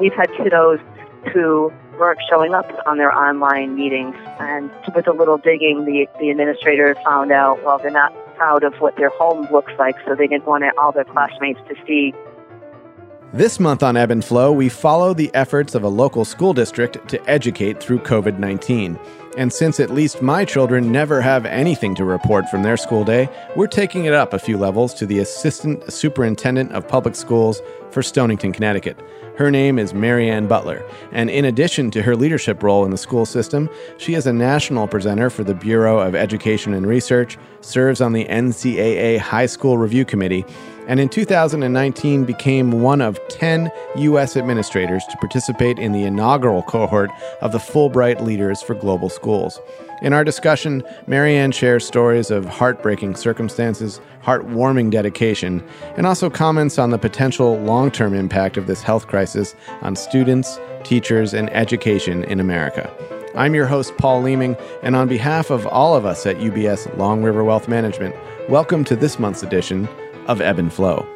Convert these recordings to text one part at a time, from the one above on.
we've had kiddos who weren't showing up on their online meetings. And with a little digging, the, the administrator found out, well, they're not proud of what their home looks like, so they didn't want all their classmates to see. This month on Ebb and Flow, we follow the efforts of a local school district to educate through COVID 19. And since at least my children never have anything to report from their school day, we're taking it up a few levels to the Assistant Superintendent of Public Schools for Stonington, Connecticut. Her name is Mary Anne Butler, and in addition to her leadership role in the school system, she is a national presenter for the Bureau of Education and Research, serves on the NCAA High School Review Committee, and in 2019 became one of 10 U.S. administrators to participate in the inaugural cohort of the Fulbright Leaders for Global Schools. In our discussion, Mary Anne shares stories of heartbreaking circumstances, heartwarming dedication, and also comments on the potential long term impact of this health crisis on students, teachers, and education in America. I'm your host, Paul Leeming, and on behalf of all of us at UBS Long River Wealth Management, welcome to this month's edition of Ebb and Flow.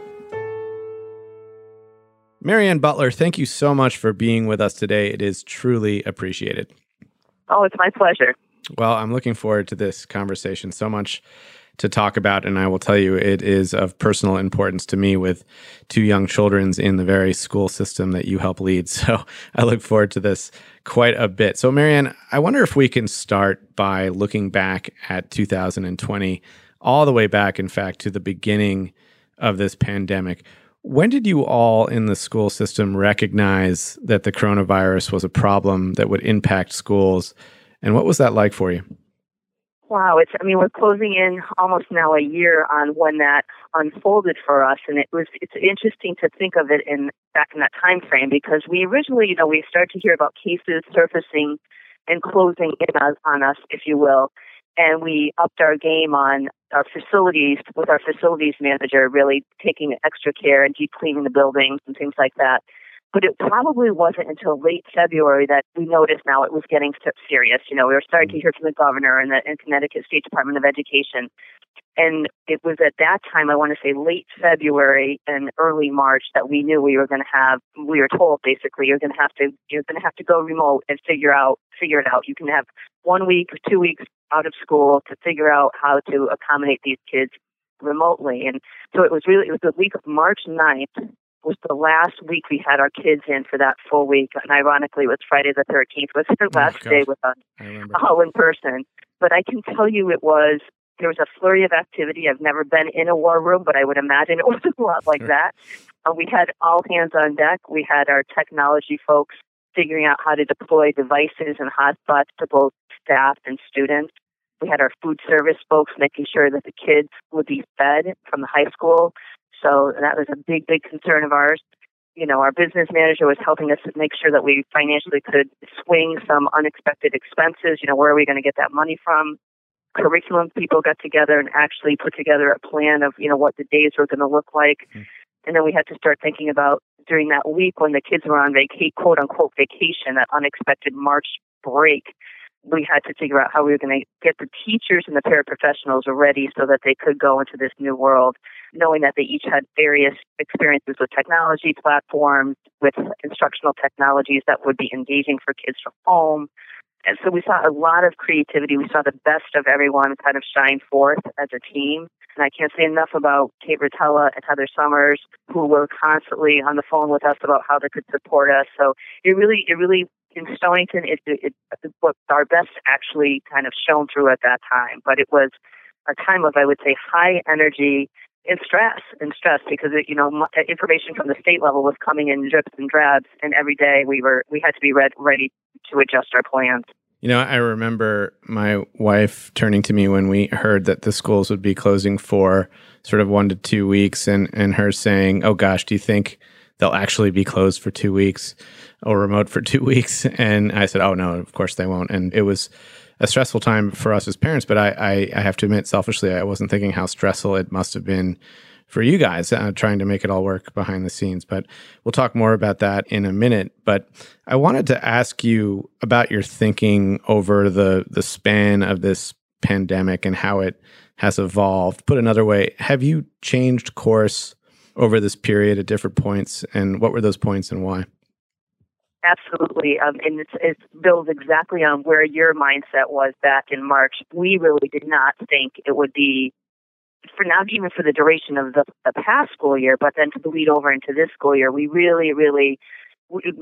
Mary Anne Butler, thank you so much for being with us today. It is truly appreciated. Oh, it's my pleasure. Well, I'm looking forward to this conversation. So much to talk about, and I will tell you, it is of personal importance to me with two young children in the very school system that you help lead. So I look forward to this quite a bit. So, Mary Anne, I wonder if we can start by looking back at 2020, all the way back, in fact, to the beginning of this pandemic. When did you all in the school system recognize that the coronavirus was a problem that would impact schools? And what was that like for you? Wow, it's I mean we're closing in almost now a year on when that unfolded for us and it was it's interesting to think of it in back in that time frame because we originally, you know, we started to hear about cases surfacing and closing in on us, if you will. And we upped our game on our facilities with our facilities manager really taking extra care and deep cleaning the buildings and things like that. But it probably wasn't until late February that we noticed now it was getting serious. You know, we were starting to hear from the governor and the and Connecticut State Department of Education. And it was at that time, I want to say late February and early March, that we knew we were going to have. We were told basically you're going to have to you're going to have to go remote and figure out figure it out. You can have one week two weeks out of school to figure out how to accommodate these kids remotely. And so it was really it was the week of March 9th was the last week we had our kids in for that full week. And ironically, it was Friday the 13th was their oh, last oh, day with us, all in person. But I can tell you it was, there was a flurry of activity. I've never been in a war room, but I would imagine it was a lot like that. Uh, we had all hands on deck. We had our technology folks figuring out how to deploy devices and hotspots to both staff and students. We had our food service folks making sure that the kids would be fed from the high school so that was a big, big concern of ours. You know, our business manager was helping us make sure that we financially could swing some unexpected expenses. You know, where are we going to get that money from? Curriculum people got together and actually put together a plan of, you know, what the days were going to look like. Mm-hmm. And then we had to start thinking about during that week when the kids were on vacation, quote unquote vacation, that unexpected March break we had to figure out how we were going to get the teachers and the paraprofessionals ready so that they could go into this new world, knowing that they each had various experiences with technology platforms, with instructional technologies that would be engaging for kids from home. And so we saw a lot of creativity. We saw the best of everyone kind of shine forth as a team. And I can't say enough about Kate Rotella and Heather Summers, who were constantly on the phone with us about how they could support us. So it really, it really in Stonington, it, it, it what our best actually kind of shone through at that time. But it was a time of, I would say, high energy and stress and stress because it, you know uh, information from the state level was coming in drips and drabs, and every day we were we had to be ready, ready to adjust our plans. You know, I remember my wife turning to me when we heard that the schools would be closing for sort of one to two weeks, and and her saying, "Oh gosh, do you think?" They'll actually be closed for two weeks or remote for two weeks. And I said, oh, no, of course they won't. And it was a stressful time for us as parents. But I, I, I have to admit, selfishly, I wasn't thinking how stressful it must have been for you guys uh, trying to make it all work behind the scenes. But we'll talk more about that in a minute. But I wanted to ask you about your thinking over the the span of this pandemic and how it has evolved. Put another way, have you changed course over this period at different points, and what were those points and why? Absolutely, um, and it's, it's builds exactly on where your mindset was back in March. We really did not think it would be for not even for the duration of the, the past school year, but then to bleed over into this school year. We really, really,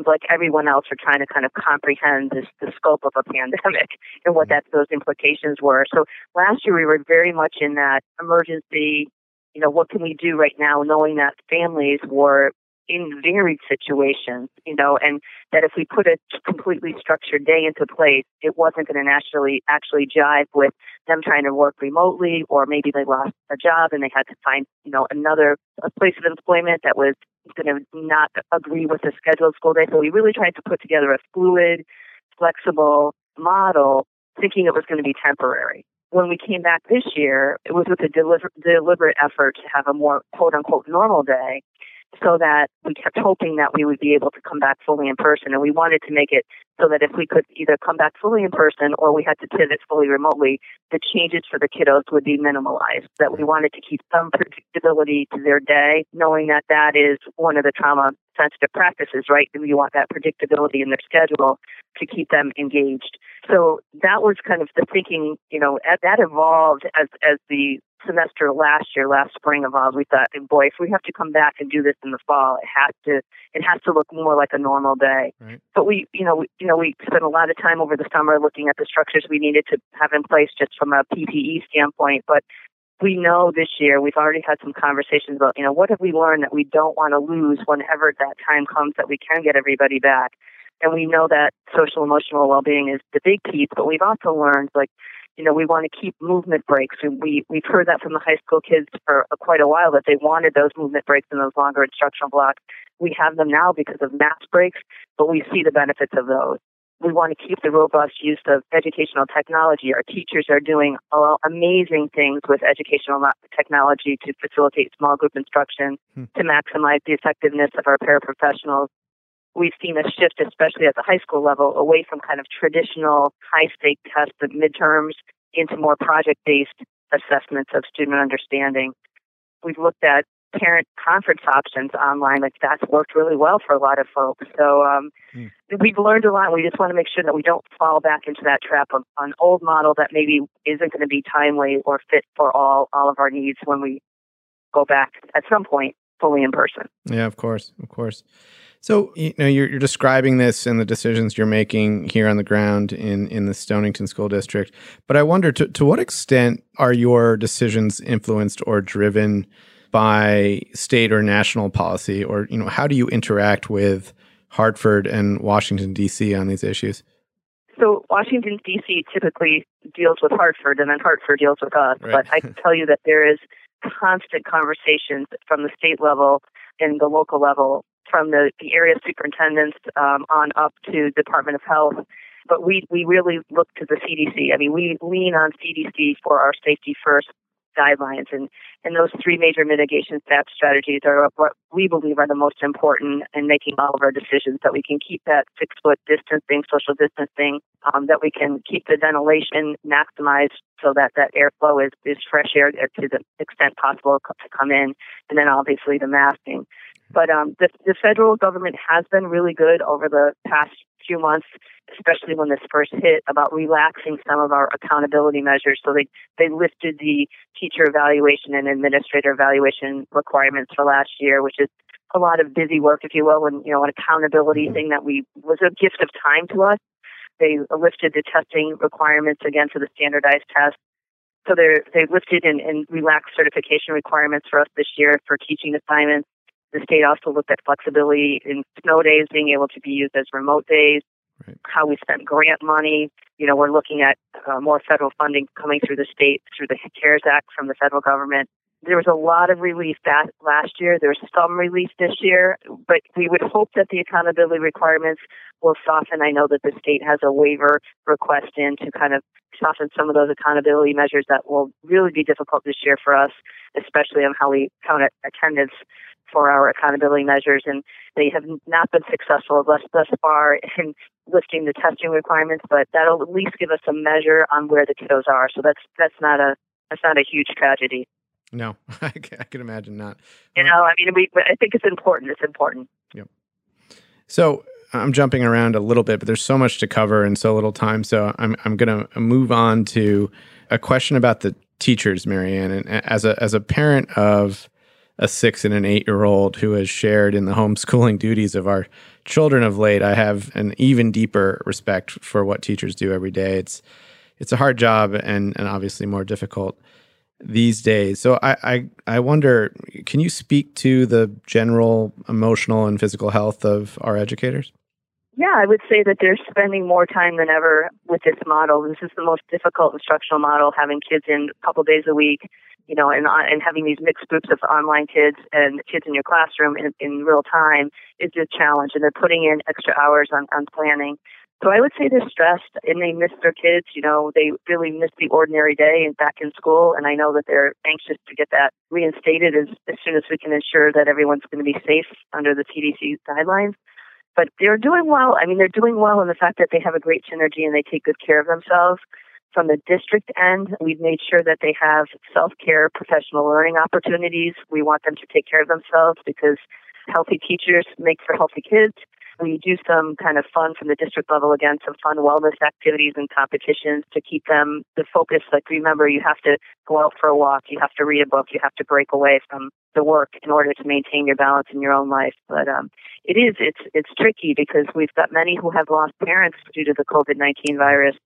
like everyone else, are trying to kind of comprehend this, the scope of a pandemic and what that those implications were. So last year we were very much in that emergency. You know, what can we do right now, knowing that families were in varied situations, you know, and that if we put a completely structured day into place, it wasn't going to naturally actually jive with them trying to work remotely, or maybe they lost a job and they had to find, you know, another a place of employment that was going to not agree with the scheduled school day. So we really tried to put together a fluid, flexible model, thinking it was going to be temporary when we came back this year, it was with a deliver, deliberate effort to have a more quote unquote normal day so that we kept hoping that we would be able to come back fully in person. And we wanted to make it so that if we could either come back fully in person or we had to pivot fully remotely, the changes for the kiddos would be minimalized. That we wanted to keep some predictability to their day, knowing that that is one of the trauma sensitive practices, right? And we want that predictability in their schedule to keep them engaged. So that was kind of the thinking, you know, that evolved as, as the semester last year, last spring evolved. We thought, boy, if we have to come back and do this in the fall, it has to, it has to look more like a normal day. Right. But we, you know, we, you know, we spent a lot of time over the summer looking at the structures we needed to have in place just from a PPE standpoint. But we know this year we've already had some conversations about, you know, what have we learned that we don't want to lose whenever that time comes that we can get everybody back. And we know that social emotional well being is the big piece, but we've also learned like you know, we want to keep movement breaks. We, we've heard that from the high school kids for quite a while that they wanted those movement breaks and those longer instructional blocks. We have them now because of math breaks, but we see the benefits of those. We want to keep the robust use of educational technology. Our teachers are doing amazing things with educational technology to facilitate small group instruction, hmm. to maximize the effectiveness of our paraprofessionals we've seen a shift, especially at the high school level, away from kind of traditional high stake tests of midterms into more project based assessments of student understanding. We've looked at parent conference options online, like that's worked really well for a lot of folks. So um, mm. we've learned a lot. We just want to make sure that we don't fall back into that trap of an old model that maybe isn't going to be timely or fit for all all of our needs when we go back at some point fully in person. Yeah, of course, of course. So you know you're, you're describing this and the decisions you're making here on the ground in in the Stonington School District, but I wonder to to what extent are your decisions influenced or driven by state or national policy, or you know how do you interact with Hartford and Washington D.C. on these issues? So Washington D.C. typically deals with Hartford, and then Hartford deals with us. Right. But I can tell you that there is constant conversations from the state level and the local level from the, the area superintendents um, on up to Department of Health. But we, we really look to the CDC. I mean, we lean on CDC for our safety first guidelines. And, and those three major mitigation step strategies are what we believe are the most important in making all of our decisions that we can keep that six foot distancing, social distancing, um, that we can keep the ventilation maximized so that that airflow is, is fresh air to the extent possible to come in. And then obviously the masking. But um, the, the federal government has been really good over the past few months, especially when this first hit, about relaxing some of our accountability measures. So they, they lifted the teacher evaluation and administrator evaluation requirements for last year, which is a lot of busy work, if you will, and you know, an accountability mm-hmm. thing that we was a gift of time to us. They lifted the testing requirements again for the standardized test. So they're, they've lifted and, and relaxed certification requirements for us this year for teaching assignments. The state also looked at flexibility in snow days being able to be used as remote days, right. how we spent grant money. You know, we're looking at uh, more federal funding coming through the state through the CARES Act from the federal government. There was a lot of relief that last year. There's some relief this year, but we would hope that the accountability requirements will soften. I know that the state has a waiver request in to kind of soften some of those accountability measures that will really be difficult this year for us, especially on how we count attendance for our accountability measures, and they have not been successful thus, thus far in lifting the testing requirements. But that'll at least give us a measure on where the kiddos are. So that's that's not a that's not a huge tragedy. No, I can imagine not. You know, I mean, we, I think it's important. It's important. Yep. So I'm jumping around a little bit, but there's so much to cover in so little time. So I'm I'm going to move on to a question about the teachers, Mary Anne. And as a as a parent of a six and an eight year old who has shared in the homeschooling duties of our children of late, I have an even deeper respect for what teachers do every day. It's it's a hard job and and obviously more difficult these days. So I, I, I wonder, can you speak to the general emotional and physical health of our educators? Yeah, I would say that they're spending more time than ever with this model. This is the most difficult instructional model, having kids in a couple days a week, you know, and uh, and having these mixed groups of online kids and kids in your classroom in, in real time is a challenge. And they're putting in extra hours on, on planning. So I would say they're stressed and they miss their kids. You know, they really miss the ordinary day and back in school. And I know that they're anxious to get that reinstated as, as soon as we can ensure that everyone's going to be safe under the CDC guidelines. But they're doing well. I mean, they're doing well in the fact that they have a great synergy and they take good care of themselves. From the district end, we've made sure that they have self care, professional learning opportunities. We want them to take care of themselves because healthy teachers make for healthy kids we do some kind of fun from the district level again, some fun wellness activities and competitions to keep them the focus. Like remember, you have to go out for a walk, you have to read a book, you have to break away from the work in order to maintain your balance in your own life. But um, it is it's it's tricky because we've got many who have lost parents due to the COVID nineteen virus,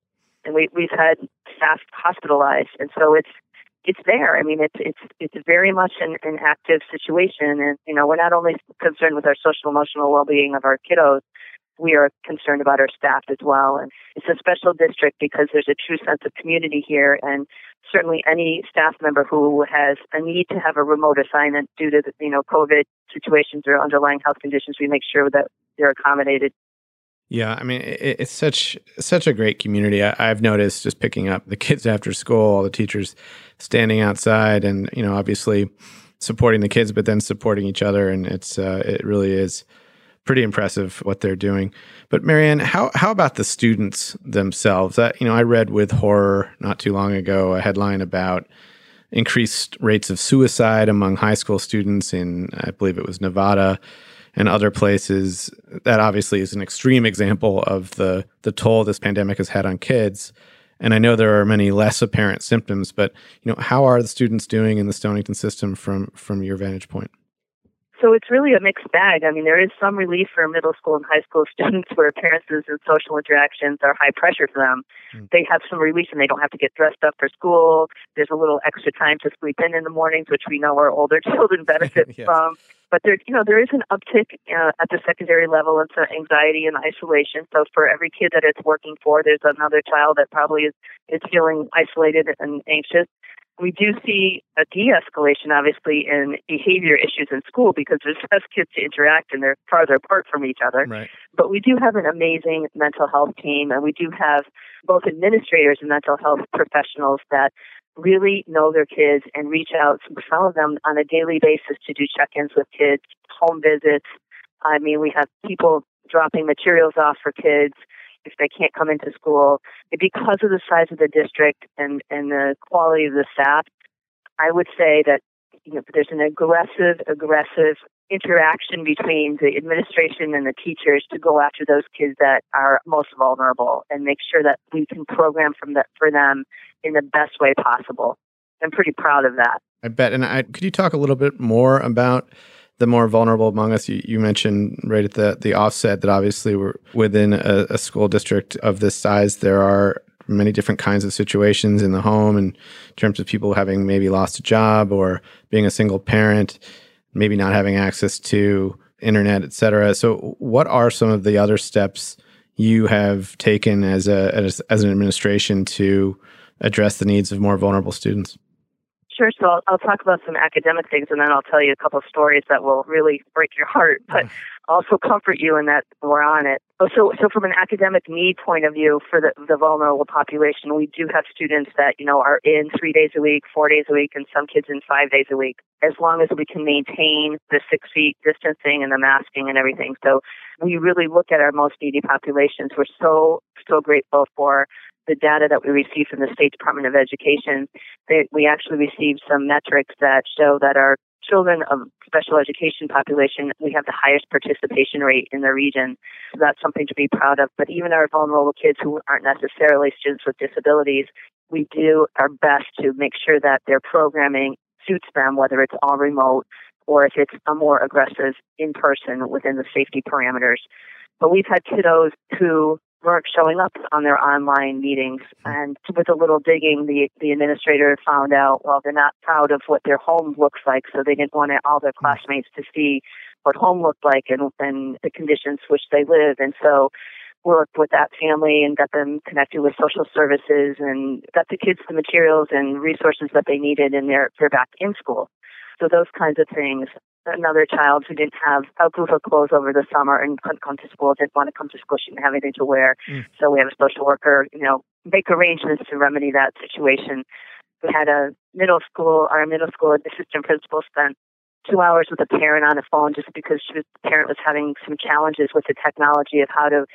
and we we've had staff hospitalized, and so it's it's there. I mean, it's it's it's very much an, an active situation, and you know, we're not only concerned with our social emotional well being of our kiddos, we are concerned about our staff as well. And it's a special district because there's a true sense of community here, and certainly any staff member who has a need to have a remote assignment due to the, you know COVID situations or underlying health conditions, we make sure that they're accommodated yeah, I mean it, it's such such a great community. I, have noticed just picking up the kids after school, all the teachers standing outside, and you know, obviously supporting the kids, but then supporting each other, and it's uh, it really is pretty impressive what they're doing. But Mary Anne, how how about the students themselves? That you know, I read with horror not too long ago a headline about increased rates of suicide among high school students in I believe it was Nevada and other places. That obviously is an extreme example of the the toll this pandemic has had on kids. And I know there are many less apparent symptoms, but you know, how are the students doing in the Stonington system from from your vantage point? So it's really a mixed bag. I mean, there is some relief for middle school and high school students where appearances and social interactions are high pressure for them. Mm. They have some relief and they don't have to get dressed up for school. There's a little extra time to sleep in in the mornings, which we know our older children benefit yes. from. But there, you know, there is an uptick uh, at the secondary level into anxiety and isolation. So for every kid that it's working for, there's another child that probably is is feeling isolated and anxious. We do see a de-escalation, obviously, in behavior issues in school because there's less kids to interact and they're farther apart from each other. Right. But we do have an amazing mental health team, and we do have both administrators and mental health professionals that really know their kids and reach out to some of them on a daily basis to do check-ins with kids, home visits. I mean, we have people dropping materials off for kids if they can't come into school. Because of the size of the district and, and the quality of the staff, I would say that you know, there's an aggressive, aggressive interaction between the administration and the teachers to go after those kids that are most vulnerable and make sure that we can program from that for them in the best way possible. I'm pretty proud of that. I bet. And I, could you talk a little bit more about the more vulnerable among us? You, you mentioned right at the, the offset that obviously we're within a, a school district of this size. There are many different kinds of situations in the home in terms of people having maybe lost a job or being a single parent, maybe not having access to internet, et cetera. So, what are some of the other steps you have taken as a as, as an administration to address the needs of more vulnerable students? Sure. So I'll, I'll, talk about some academic things, and then I'll tell you a couple of stories that will really break your heart, but also comfort you in that we're on it. Oh, so, so from an academic need point of view for the, the vulnerable population, we do have students that you know are in three days a week, four days a week, and some kids in five days a week. As long as we can maintain the six feet distancing and the masking and everything, so we really look at our most needy populations. We're so so grateful for the data that we received from the State Department of Education, they, we actually received some metrics that show that our children of special education population, we have the highest participation rate in the region. So that's something to be proud of. But even our vulnerable kids who aren't necessarily students with disabilities, we do our best to make sure that their programming suits them, whether it's all remote or if it's a more aggressive in person within the safety parameters. But we've had kiddos who weren't showing up on their online meetings. And with a little digging, the, the administrator found out, well, they're not proud of what their home looks like, so they didn't want all their classmates to see what home looked like and, and the conditions which they live. And so worked with that family and got them connected with social services and got the kids the materials and resources that they needed and they're, they're back in school. So those kinds of things another child who didn't have outgrew her clothes over the summer and couldn't come to school, didn't want to come to school, she didn't have anything to wear. Mm. So we have a social worker, you know, make arrangements to remedy that situation. We had a middle school, our middle school assistant principal spent two hours with a parent on the phone just because she was, the parent was having some challenges with the technology of how to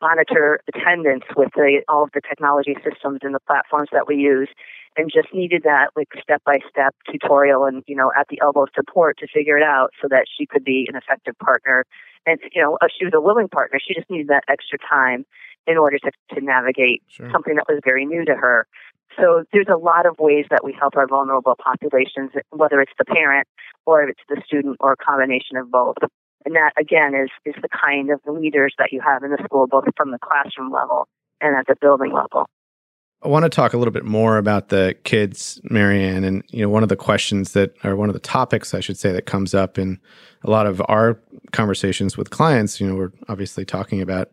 monitor attendance with the, all of the technology systems and the platforms that we use and just needed that like step by step tutorial and you know at the elbow support to figure it out so that she could be an effective partner and you know uh, she was a willing partner. She just needed that extra time in order to, to navigate sure. something that was very new to her. So there's a lot of ways that we help our vulnerable populations whether it's the parent or it's the student or a combination of both and that again is is the kind of leaders that you have in the school both from the classroom level and at the building level I want to talk a little bit more about the kids, Mary Anne, and you know one of the questions that, or one of the topics, I should say, that comes up in a lot of our conversations with clients. You know, we're obviously talking about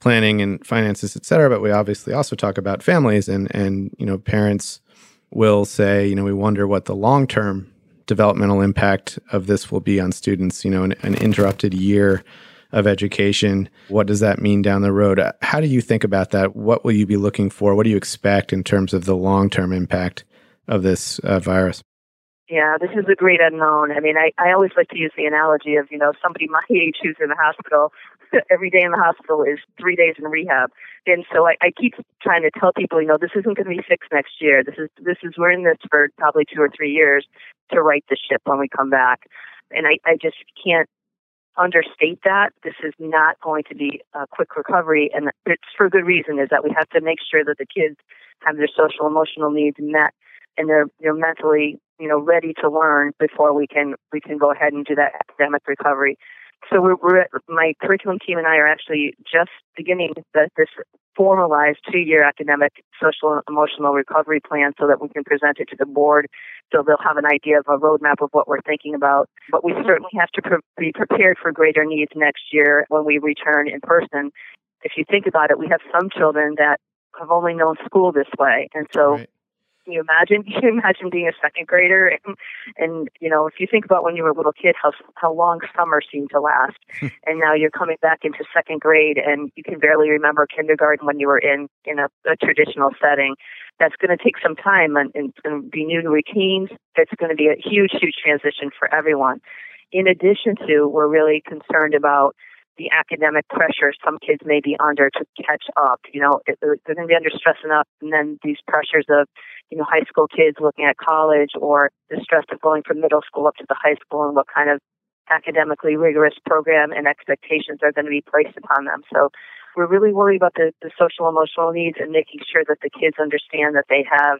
planning and finances, et cetera, but we obviously also talk about families, and and you know, parents will say, you know, we wonder what the long term developmental impact of this will be on students. You know, an, an interrupted year of education. What does that mean down the road? How do you think about that? What will you be looking for? What do you expect in terms of the long term impact of this uh, virus? Yeah, this is a great unknown. I mean, I, I always like to use the analogy of, you know, somebody my age who's in the hospital. Every day in the hospital is three days in rehab. And so I, I keep trying to tell people, you know, this isn't going to be fixed next year. This is, this is, we're in this for probably two or three years to right the ship when we come back. And I, I just can't understate that. This is not going to be a quick recovery, and it's for good reason. Is that we have to make sure that the kids have their social emotional needs met, and they're they're mentally you know ready to learn before we can we can go ahead and do that academic recovery. So we're, we're my curriculum team and I are actually just beginning the, this formalized two-year academic social and emotional recovery plan so that we can present it to the board so they'll have an idea of a roadmap of what we're thinking about. But we certainly have to pre- be prepared for greater needs next year when we return in person. If you think about it, we have some children that have only known school this way. And so right. Can you imagine? Can you imagine being a second grader? And, and you know, if you think about when you were a little kid, how how long summer seemed to last, and now you're coming back into second grade, and you can barely remember kindergarten when you were in in a, a traditional setting. That's going to take some time, and, and it's going to be new routines. It's going to be a huge, huge transition for everyone. In addition to, we're really concerned about the academic pressure some kids may be under to catch up. You know, they're going to be under stress enough, and then these pressures of, you know, high school kids looking at college or the stress of going from middle school up to the high school and what kind of academically rigorous program and expectations are going to be placed upon them. So we're really worried about the, the social emotional needs and making sure that the kids understand that they have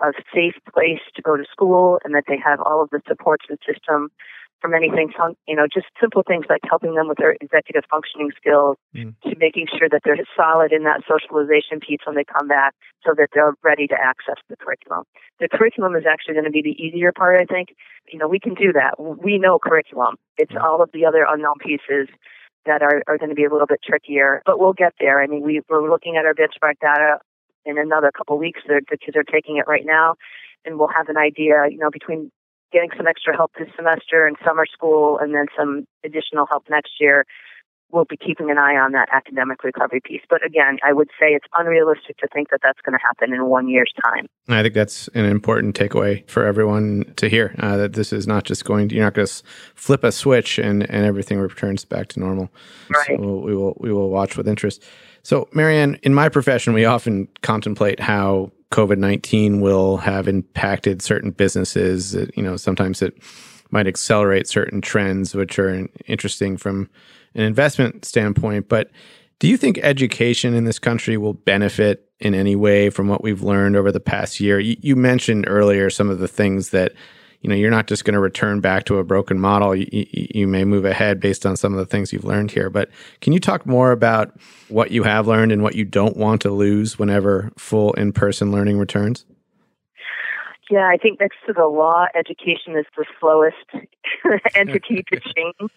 a safe place to go to school and that they have all of the supports and system from anything, you know, just simple things like helping them with their executive functioning skills mm. to making sure that they're solid in that socialization piece when they come back so that they're ready to access the curriculum. The curriculum is actually going to be the easier part, I think. You know, we can do that. We know curriculum. It's all of the other unknown pieces that are, are going to be a little bit trickier, but we'll get there. I mean, we, we're looking at our benchmark data in another couple of weeks. The kids are taking it right now and we'll have an idea, you know, between getting some extra help this semester in summer school and then some additional help next year, we'll be keeping an eye on that academic recovery piece. But again, I would say it's unrealistic to think that that's going to happen in one year's time. I think that's an important takeaway for everyone to hear uh, that this is not just going to, you're not going to flip a switch and, and everything returns back to normal. Right. So we will, we will watch with interest. So, Mary Anne, in my profession, we often contemplate how COVID 19 will have impacted certain businesses. You know, sometimes it might accelerate certain trends, which are interesting from an investment standpoint. But do you think education in this country will benefit in any way from what we've learned over the past year? You, you mentioned earlier some of the things that you know you're not just going to return back to a broken model you, you, may move ahead based on some of the things you've learned here but can you talk more about what you have learned and what you don't want to lose whenever full in-person learning returns yeah, I think next to the law, education is the slowest entity to change.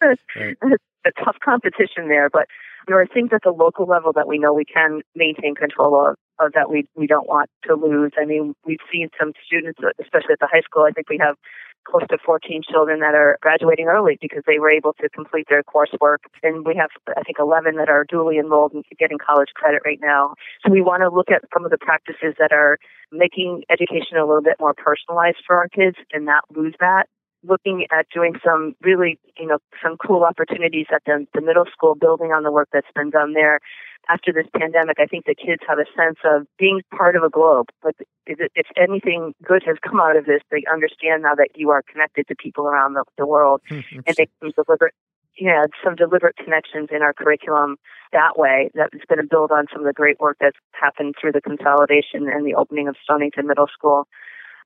right. Right. a tough competition there, but there are things at the local level that we know we can maintain control of, of that we we don't want to lose. I mean, we've seen some students, especially at the high school. I think we have close to 14 children that are graduating early because they were able to complete their coursework. And we have, I think, 11 that are duly enrolled and getting college credit right now. So we want to look at some of the practices that are making education a little bit more personalized for our kids and not lose that. Looking at doing some really, you know, some cool opportunities at the, the middle school, building on the work that's been done there after this pandemic, I think the kids have a sense of being part of a globe. But if anything good has come out of this, they understand now that you are connected to people around the, the world, hmm, and they can deliberate, yeah, some deliberate connections in our curriculum that way. That is going to build on some of the great work that's happened through the consolidation and the opening of Stonington Middle School.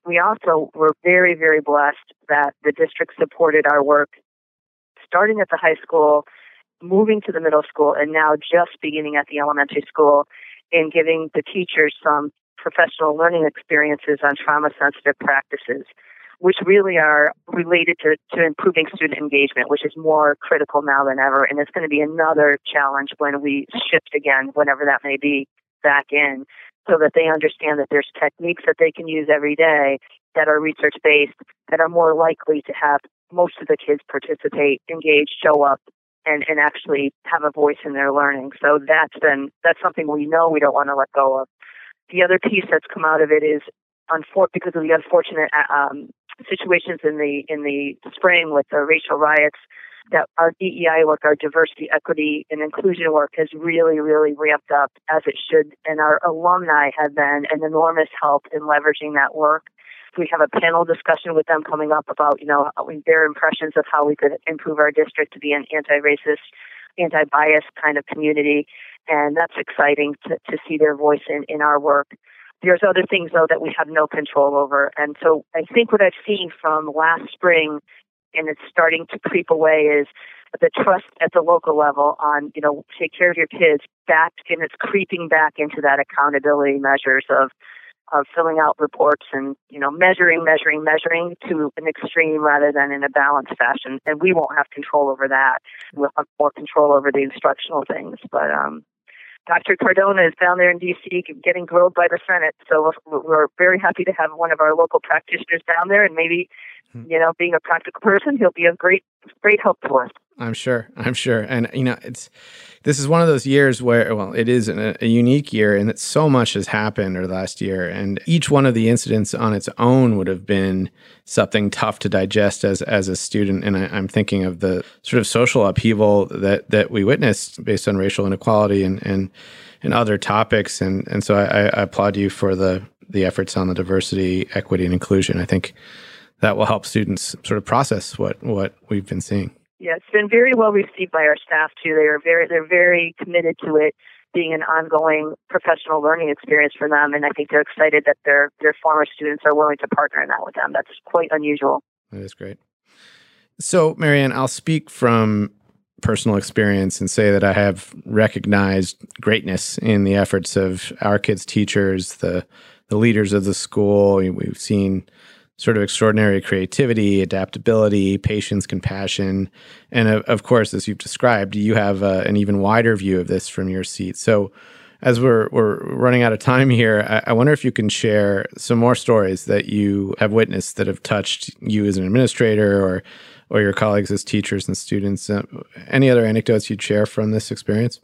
We also were very, very blessed that the district supported our work starting at the high school moving to the middle school and now just beginning at the elementary school in giving the teachers some professional learning experiences on trauma sensitive practices, which really are related to, to improving student engagement, which is more critical now than ever. And it's going to be another challenge when we shift again, whenever that may be, back in, so that they understand that there's techniques that they can use every day that are research based that are more likely to have most of the kids participate, engage, show up, and, and actually have a voice in their learning. So that's been that's something we know we don't want to let go of. The other piece that's come out of it is unfor- because of the unfortunate uh, um, situations in the in the spring with the racial riots that our DEI work, our diversity, equity, and inclusion work has really, really ramped up as it should. And our alumni have been an enormous help in leveraging that work we have a panel discussion with them coming up about, you know, their impressions of how we could improve our district to be an anti-racist, anti-bias kind of community. And that's exciting to, to see their voice in, in our work. There's other things, though, that we have no control over. And so I think what I've seen from last spring, and it's starting to creep away, is the trust at the local level on, you know, take care of your kids back, and it's creeping back into that accountability measures of of filling out reports and you know measuring measuring measuring to an extreme rather than in a balanced fashion. And we won't have control over that. We'll have more control over the instructional things. But um Dr. Cardona is down there in D.C. getting grilled by the Senate, so we're very happy to have one of our local practitioners down there, and maybe, hmm. you know, being a practical person, he'll be a great, great help to us. I'm sure. I'm sure. And you know, it's this is one of those years where well, it is a, a, unique year and that so much has happened the last year and each one of the incidents on its own would have been something tough to digest as as a student and I, am thinking of the sort of social upheaval that that we witnessed based on racial inequality and and and other topics and and so I, I applaud you for the the efforts on the diversity, equity and inclusion. I think that will help students sort of process what what we've been seeing. Yeah, it's been very well received by our staff too. They are very they're very committed to it being an ongoing professional learning experience for them and I think they're excited that their their former students are willing to partner in that with them. That's quite unusual. That is great. So, Mary Anne, I'll speak from personal experience and say that I have recognized greatness in the efforts of our kids' teachers, the the leaders of the school. We've seen sort of extraordinary creativity, adaptability, patience, compassion. And of, of course, as you've described, you have uh, an even wider view of this from your seat. So, as we're, we're running out of time here, I, I, wonder if you can share some more stories that you have witnessed that have touched you as an administrator or, or your colleagues as teachers and students. Uh, any other anecdotes you'd share from this experience?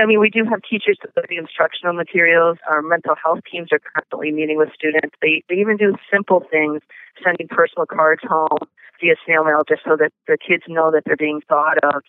I mean, we do have teachers that the instructional materials. Our mental health teams are constantly meeting with students. They, they even do simple things, sending personal cards home via snail mail just so that the kids know that they're being thought of.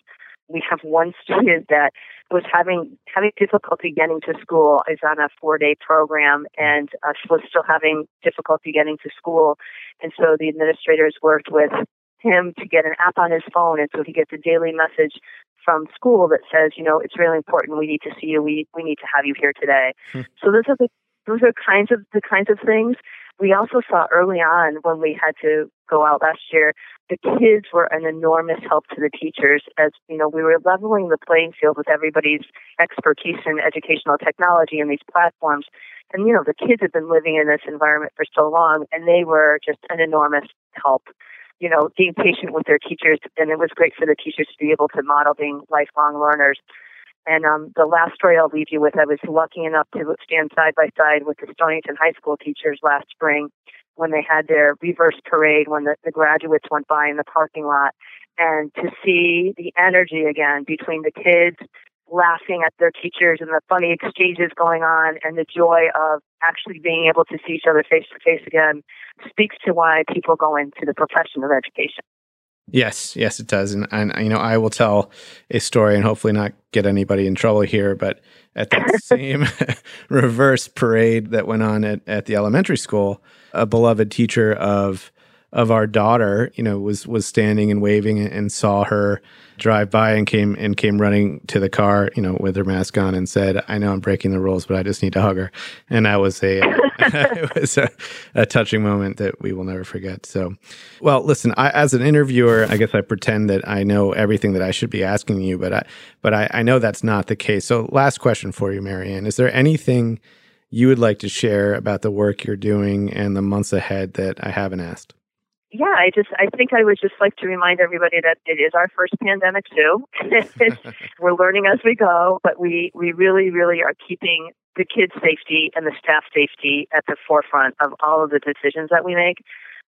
We have one student that was having having difficulty getting to school. Is on a four day program and uh, she was still having difficulty getting to school, and so the administrators worked with him to get an app on his phone, and so he gets a daily message from school that says, you know, it's really important. We need to see you. We we need to have you here today. Hmm. So those are the those are kinds of the kinds of things we also saw early on when we had to go out last year, the kids were an enormous help to the teachers as, you know, we were leveling the playing field with everybody's expertise in educational technology and these platforms. And, you know, the kids have been living in this environment for so long and they were just an enormous help. You know, being patient with their teachers, and it was great for the teachers to be able to model being lifelong learners. And um, the last story I'll leave you with, I was lucky enough to stand side by side with the Stonington High School teachers last spring when they had their reverse parade when the, the graduates went by in the parking lot. And to see the energy again between the kids laughing at their teachers and the funny exchanges going on and the joy of actually being able to see each other face to face again speaks to why people go into the profession of education. Yes, yes, it does, and and you know I will tell a story and hopefully not get anybody in trouble here, but at that same reverse parade that went on at, at the elementary school, a beloved teacher of of our daughter, you know, was was standing and waving and saw her drive by and came and came running to the car, you know, with her mask on and said, "I know I'm breaking the rules, but I just need to hug her." And that was a it was a, a, touching moment that we will never forget. So, well, listen, I, as an interviewer, I guess I pretend that I know everything that I should be asking you, but I but I, I know that's not the case. So, last question for you, Mary Anne: Is there anything you would like to share about the work you're doing and the months ahead that I haven't asked? Yeah, I just I think I would just like to remind everybody that it is our first pandemic too. We're learning as we go, but we we really really are keeping the kids' safety and the staff safety at the forefront of all of the decisions that we make.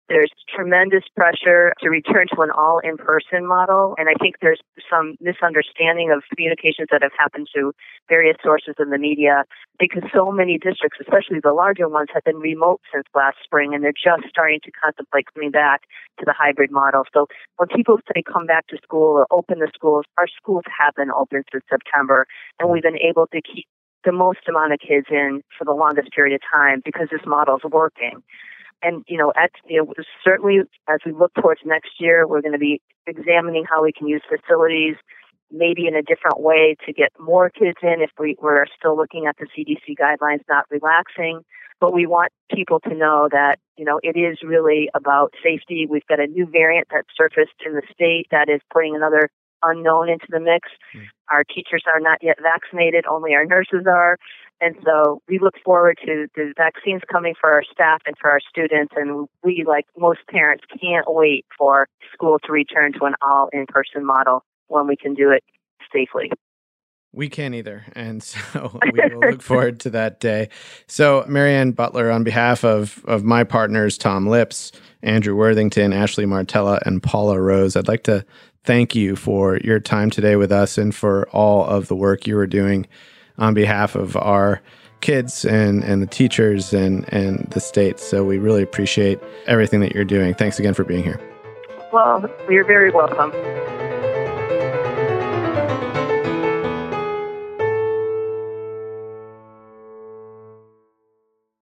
There's tremendous pressure to return to an all in person model. And I think there's some misunderstanding of communications that have happened to various sources in the media because so many districts, especially the larger ones, have been remote since last spring and they're just starting to contemplate coming back to the hybrid model. So when people say come back to school or open the schools, our schools have been open since September and we've been able to keep the most amount of kids in for the longest period of time because this model is working. And you know, at you know, certainly as we look towards next year, we're going to be examining how we can use facilities maybe in a different way to get more kids in if we, we're still looking at the CDC guidelines not relaxing. But we want people to know that, you know, it is really about safety. We've got a new variant that surfaced in the state that is putting another unknown into the mix. Mm. Our teachers are not yet vaccinated, only our nurses are. And so we look forward to the vaccines coming for our staff and for our students. And we, like most parents, can't wait for school to return to an all in person model when we can do it safely. We can't either. And so we will look forward to that day. So, Mary Anne Butler, on behalf of, of my partners, Tom Lips, Andrew Worthington, Ashley Martella, and Paula Rose, I'd like to thank you for your time today with us and for all of the work you are doing on behalf of our kids and, and the teachers and, and the state. So we really appreciate everything that you're doing. Thanks again for being here. Well, you're very welcome.